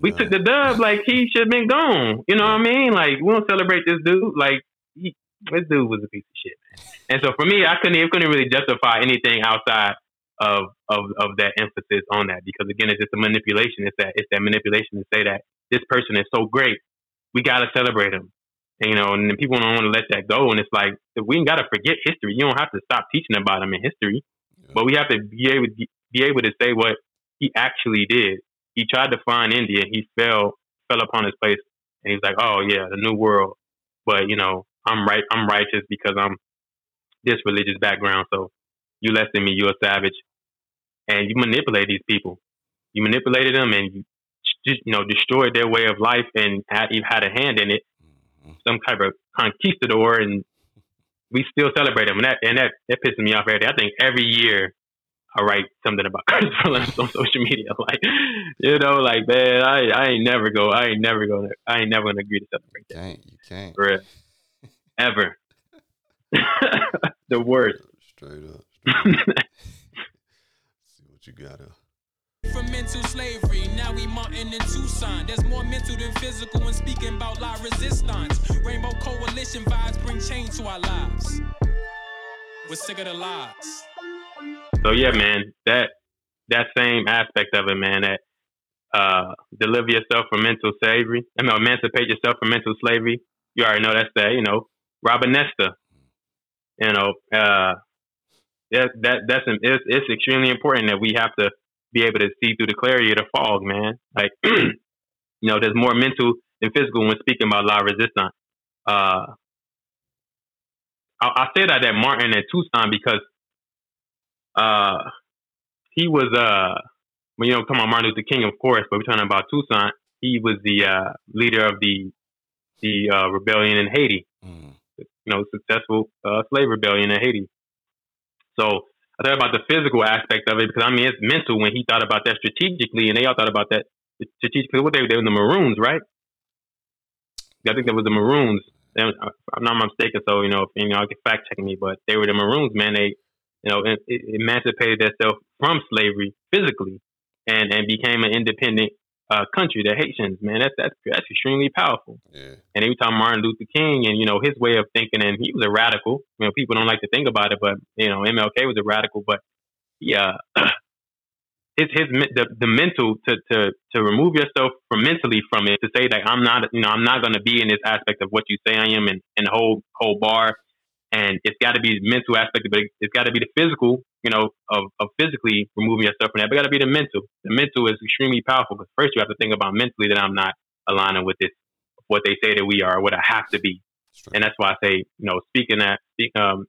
we done. took the dub like he should have been gone. You know what I mean? Like we don't celebrate this dude. Like he, this dude was a piece of shit. And so for me, I couldn't it couldn't really justify anything outside of of of that emphasis on that because again, it's just a manipulation. It's that it's that manipulation to say that this person is so great, we gotta celebrate him. And, you know, and then people don't want to let that go. And it's like we ain't gotta forget history. You don't have to stop teaching about him in history, Yeah. but we have to be able be able to say what he actually did he tried to find India. He fell fell upon his place, and he's like, "Oh yeah, the new world." But you know, I'm right. I'm righteous because I'm this religious background. So you less than me. You're a savage, and you manipulate these people. You manipulated them, and you just you know destroyed their way of life, and had, you had a hand in it. Mhm. Some type of conquistador, and we still celebrate him, and that and that that pisses me off every day. I think every year I write something about Chris Columbus on social media. Like, you know, like man, I I ain't never go, I ain't never gonna, I ain't never gonna agree to celebrate You that can't. You can't. for real, ever. the worst. Straight up. Straight up. See what you got. Uh, From mental slavery, now we Martin in Toussaint. There's more mental than physical when speaking about la resistance. Rainbow coalition vibes bring change to our lives. We're sick of the lies. So yeah, man, that that same aspect of it, man, that uh, deliver yourself from mental slavery. I mean, emancipate yourself from mental slavery. You already know that's that. You know, Robert Nesta. You know, uh, that that that's it's, it's extremely important that we have to be able to see through the clarity of the fog, man. Like, you know, there's more mental than physical when speaking about la resistance. Uh, I, I say that at Martin and Toussaint because uh, he was uh, when you know, come on, Martin Luther King, of course, but we're talking about Toussaint. He was the uh, leader of the the uh, rebellion in Haiti. mm, You know, successful uh, slave rebellion in Haiti. So I thought about the physical aspect of it because I mean it's mental when he thought about that strategically, and they all thought about that strategically. What they were they were the Maroons, right? I think that was the Maroons. I'm not mistaken, so you know, if you know, I can fact check me, but they were the Maroons, man. They, you know, emancipated themselves from slavery physically, and and became an independent uh, country. The Haitians, man, that's that's that's extremely powerful. yeah. And every time Martin Luther King and, you know, his way of thinking, and he was a radical. You know, people don't like to think about it, but, you know, MLK was a radical, but yeah, his, his, the, the mental to, to, to remove yourself from mentally from it, to say that I'm not, you know, I'm not going to be in this aspect of what you say I am and, and whole, whole bar. And it's got to be the mental aspect, but it's got to be the physical, you know, of, of physically removing yourself from that. But got to be the mental. The mental is extremely powerful because first you have to think about mentally that I'm not aligning with this what they say that we are, what I have to be. And that's why I say, you know, speaking that, speak, um,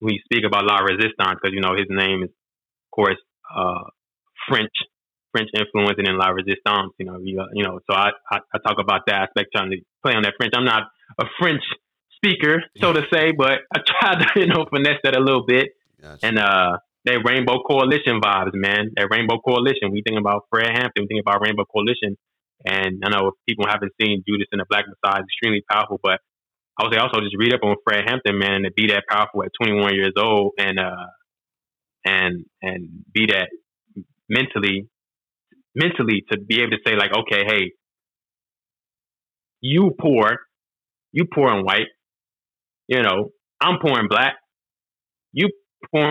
you speak about La Resistance, because, you know, his name is, of course, uh, French, French influence and then La Resistance, you know, you, uh, you know, so I, I, I talk about that aspect, trying to play on that French. I'm not a French speaker, so to say, but I tried to, you know, finesse that a little bit. Gotcha. And uh that Rainbow Coalition vibes, man. That Rainbow Coalition. We think about Fred Hampton, we think about Rainbow Coalition. And I know if people haven't seen Judas and the Black Messiah, extremely powerful, but I would say also just read up on Fred Hampton, man, to be that powerful at 21 years old and uh and and be that mentally mentally to be able to say like, okay, hey, you poor, you poor and white, you know, I'm poor and black, you poor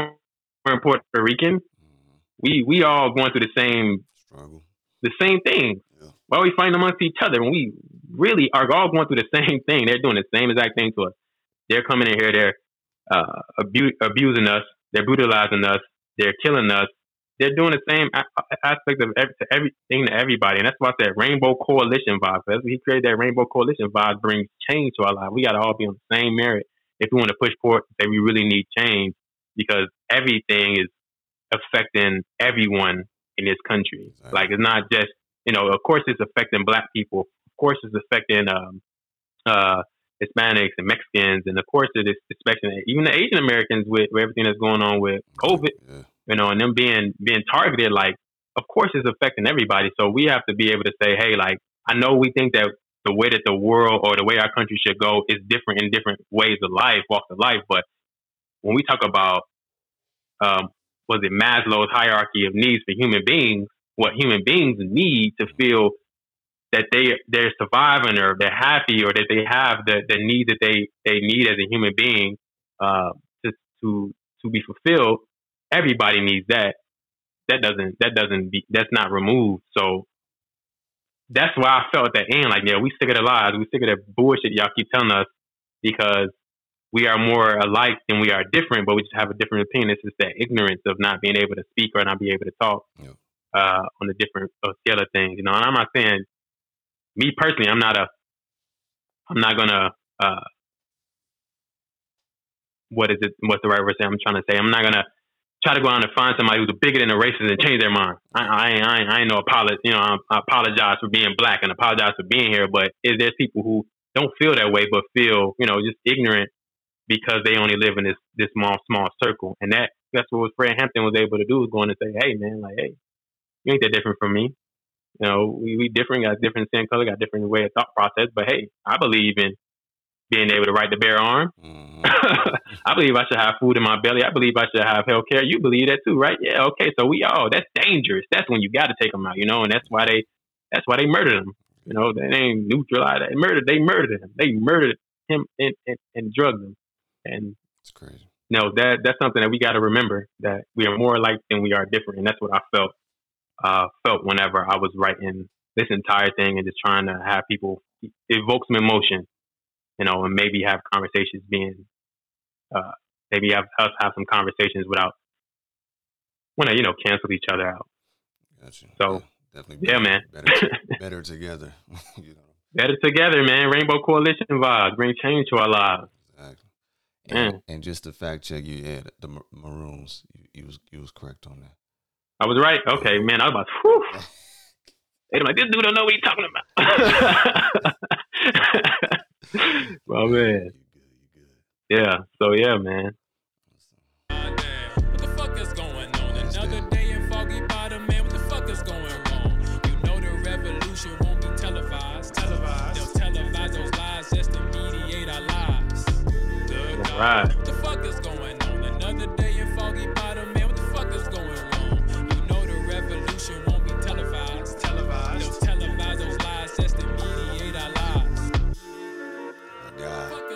and Puerto Rican. Mhm. We we all going through the same Struggle. the same thing. Yeah. Why are we fighting amongst each other when we really are all going through the same thing? They're doing the same exact thing to us. They're coming in here, they're uh, abu- abusing us, they're brutalizing us, they're killing us. They're doing the same a- aspect of every, to everything to everybody, and that's why I said Rainbow Coalition vibe. That's he created that Rainbow Coalition vibe brings change to our life. We got to all be on the same merit if we want to push forward. and Say we really need change because everything is affecting everyone in this country. Exactly. Like it's not just you know, of course it's affecting black people. Of course it's affecting um, uh, Hispanics and Mexicans, and of course it is affecting even the Asian Americans with, with everything that's going on with COVID. Yeah. You know, and them being being targeted. Like, of course it's affecting everybody. So we have to be able to say, hey, like I know we think that the way that the world or the way our country should go is different in different ways of life, walks of life, but when we talk about um, was it Maslow's hierarchy of needs for human beings, what human beings need to feel that they they're surviving or they're happy or that they have the, the need that they, they need as a human being uh, to to to be fulfilled. Everybody needs that. That doesn't that doesn't be that's not removed. So that's why I felt at the end like yeah we sick of the lies we sick of that bullshit y'all keep telling us because we are more alike than we are different, but we just have a different opinion. It's just that ignorance of not being able to speak or not be able to talk Yeah. uh, on the different uh, scale of things. You know, and I'm not saying me personally, I'm not a, I'm not gonna, uh, what is it? What's the right word? I'm trying to say I'm not gonna try to go out and find somebody who's bigger than the races and change their mind. I, I, I, I ain't no apology. You know, I, I apologize for being black and apologize for being here. But is there people who don't feel that way, but feel you know just ignorant because they only live in this this small small circle, and that that's what Fred Hampton was able to do was going to say, hey man, like hey, you ain't that different from me. You know, we, we different, got different skin color, got different way of thought process, but hey, I believe in being able to ride the bare arm. Mhm. I believe I should have food in my belly. I believe I should have health care. You believe that too, right? Yeah, okay. So we all that's dangerous. That's when you got to take them out, you know, and that's why they that's why they murdered him. You know, they ain't neutralized. They murdered. They murdered him. They murdered him and, and, and drugged him. And It's crazy. no, that that's something that we got to remember that we are more alike than we are different, and that's what I felt uh, felt whenever I was writing this entire thing and just trying to have people evoke some emotion, you know, and maybe have conversations being, uh, maybe have us have some conversations without, want to you know cancel each other out. Gotcha. So, yeah, definitely. yeah, man. Better, better together. you know. Better together, man. Rainbow Coalition vibes bring change to our lives. Exactly. Yeah. And, and just to fact check you, yeah, the Ma- Maroons, you, you was you was correct on that. I was right. Okay, man. I was about, whew. They're like, this dude don't know what he's talking about. Well, man. You good? You good? Yeah. So yeah, man. What the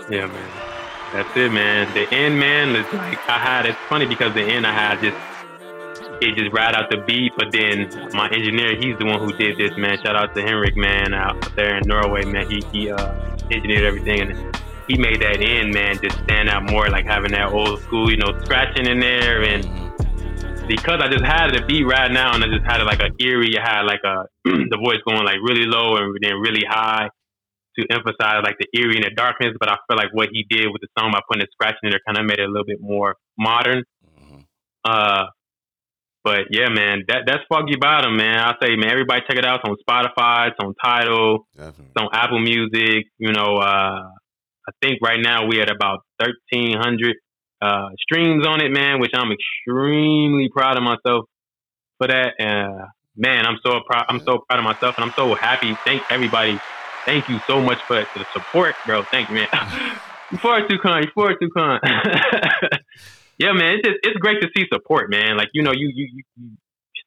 Yeah, man. That's it, man. The end, man, is like I had. It's funny because the end I had just it just right out the beat, but then my engineer, he's the one who did this, man. Shout out to Henrik, man, out there in Norway, man. He he uh, engineered everything, and he made that end, man, just stand out more, like having that old school, you know, scratching in there, and because I just had the beat right now, and I just had it like a eerie. I had like a the voice going like really low and then really high to emphasize like the eerie and the darkness. But I feel like what he did with the song by putting the scratch in there kind of made it a little bit more modern. Mhm. Uh, but yeah, man, that that's Foggy Bottom, man. I'll say, man, everybody check it out. It's on Spotify, it's on Tidal, Definitely. it's on Apple Music. You know, uh, I think right now we at about thirteen hundred uh, streams on it, man, which I'm extremely proud of myself for that. Uh, man, I'm so proud. I'm so proud of myself, and I'm so happy. Thank everybody. Thank you so much for, the support, bro. Thank you, man. you far too kind, You far too kind. yeah, man, it's just it's great to see support, man. Like you know, you you, you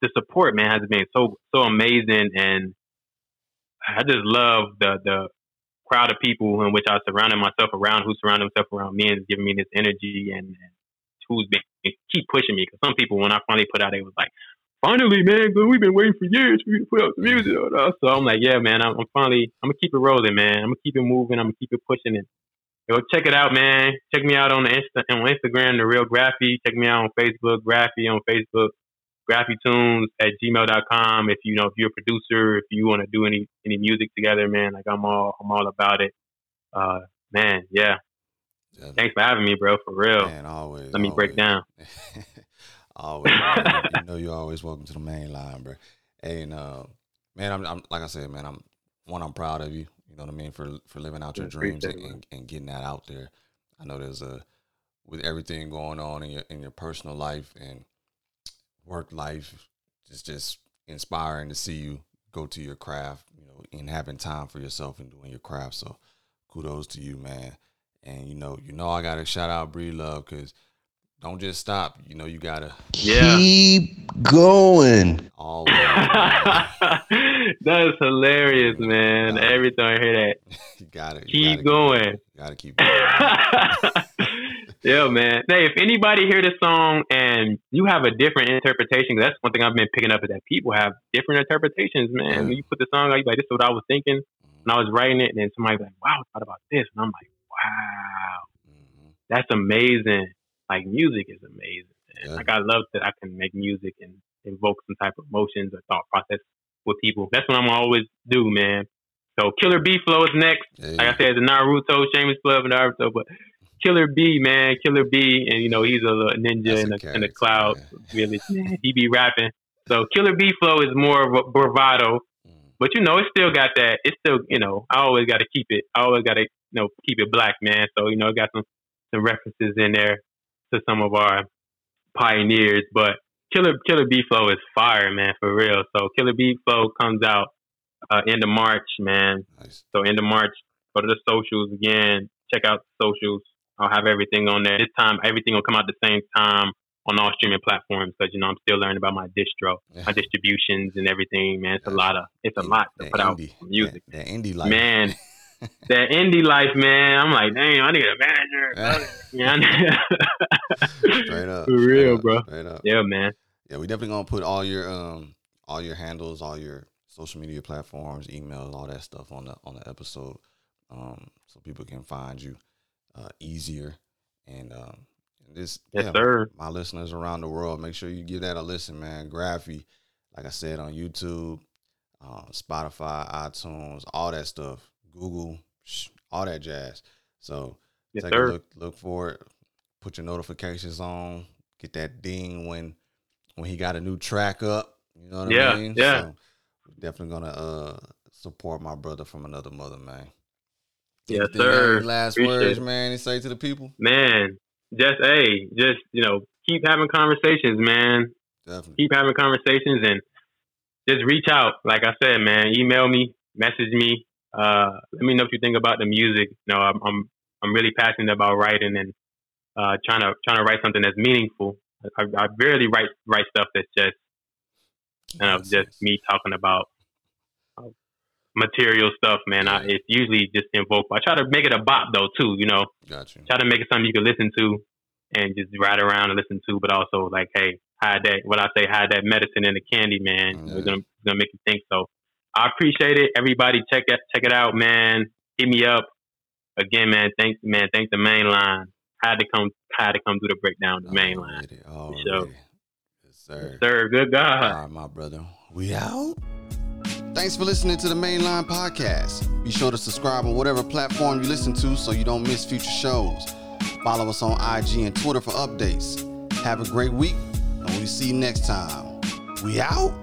the support, man, has been so so amazing, and I just love the the crowd of people in which I surrounded myself around, who surrounded themselves around me and giving me this energy and, who's been keep pushing me. Because some people, when I finally put out, it was like, finally, man, we've been waiting for years for you to put out some music. So I'm like, yeah, man, I'm, I'm finally, I'm gonna keep it rolling, man. I'm gonna keep it moving. I'm gonna keep it pushing it. Go check it out, man. Check me out on the Insta, on Instagram, the real Graffy. Check me out on Facebook, Graffy on Facebook. GraffyTunes at gmail.com. If you know if you're a producer, if you want to do any any music together, man, like I'm all I'm all about it. Uh, man, yeah. yeah Thanks for having me, bro. For real. Man, always. Let me always. break down. always. you know you're always welcome to the main line, bro. Hey, and uh, man, I'm, I'm like I said, man, I'm one. I'm proud of you. You know what I mean for for living out your dreams and, and, and getting that out there. I know there's a with everything going on in your in your personal life and work life. It's just inspiring to see you go to your craft, you know, and having time for yourself and doing your craft. So kudos to you, man. And you know, you know, I gotta shout out Breed Love because don't just stop. You know, you gotta yeah. keep going. Always. that is hilarious, man. Every time I hear that, you got it. Keep going. Keep, you gotta keep going. yeah, man. Hey, if anybody hear this song and you have a different interpretation, that's one thing I've been picking up is that people have different interpretations, man. Yeah. When you put the song out, you like, this is what I was thinking. And I was writing it, and then somebody's like, wow, I thought about this. And I'm like, wow, mm-hmm. that's amazing. Like, music is amazing. Yeah. Like, I love that I can make music and invoke some type of emotions or thought process with people. That's what I'm always do, man. So Killer B Flow is next. Yeah, Like I said, the Naruto, Shameless Club, and Naruto, but Killer B, man, Killer B, and you know he's a little ninja in the, in the cloud village. he be rapping. So Killer B flow is more of a bravado, Mm. but you know it still got that. It's still you know I always got to keep it. I always got to you know keep it black, man. So you know got some some references in there to some of our pioneers, but Killer Killer B flow is fire, man, for real. So Killer B flow comes out uh, end of March, man. Nice. So end of March, go to the socials again. Check out the socials. I'll have everything on there. This time, everything will come out the same time on all streaming platforms because you know I'm still learning about my distro, Yeah. my distributions and everything. Man, it's a lot of it's a lot to That put out music. That, that indie life. Man, that indie life, man. I'm like, damn, I need a manager. Yeah, Straight up. For straight real, up, bro. Straight up. yeah, man. Yeah, we definitely gonna put all your um all your handles, all your social media platforms, emails, all that stuff on the on the episode, um, so people can find you uh, easier. And um, this, Yes, yeah, sir. my listeners around the world, make sure you give that a listen, man. Graffy, like I said, on YouTube, uh, Spotify, iTunes, all that stuff, Google, all that jazz. So Yes, take a look look for it. Put your notifications on. Get that ding when when he got a new track up. You know what Yeah, I mean? yeah. So definitely gonna uh support my brother from another mother, man. Yes, Anything, sir. Last Appreciate words, it. man. You say to the people. Man, just hey, just you know, keep having conversations, man. Definitely. keep having conversations and just reach out. Like I said, man, email me, message me. Uh, let me know what you think about the music. You know, I'm I'm, I'm really passionate about writing and uh, trying to trying to write something that's meaningful. I, I barely write write stuff that's just you know just me talking about uh, material stuff, man. I, it's usually just invoke. I try to make it a bop though too. You know, Got you. try to make it something you can listen to and just ride around and listen to, but also like, hey, hide that what I say, hide that medicine in the candy, man. Yeah. We're gonna it's gonna make you think. So I appreciate it. Everybody check it check it out, man. Hit me up. Again, man, thank man, thank the main line. Had to come had to come do the breakdown, the main line. Sure. Yes, sir. Sir, good God. All right, my brother. We out. Thanks for listening to the Mainline Podcast. Be sure to subscribe on whatever platform you listen to so you don't miss future shows. Follow us on IG and Twitter for updates. Have a great week, and we'll see you next time. We out.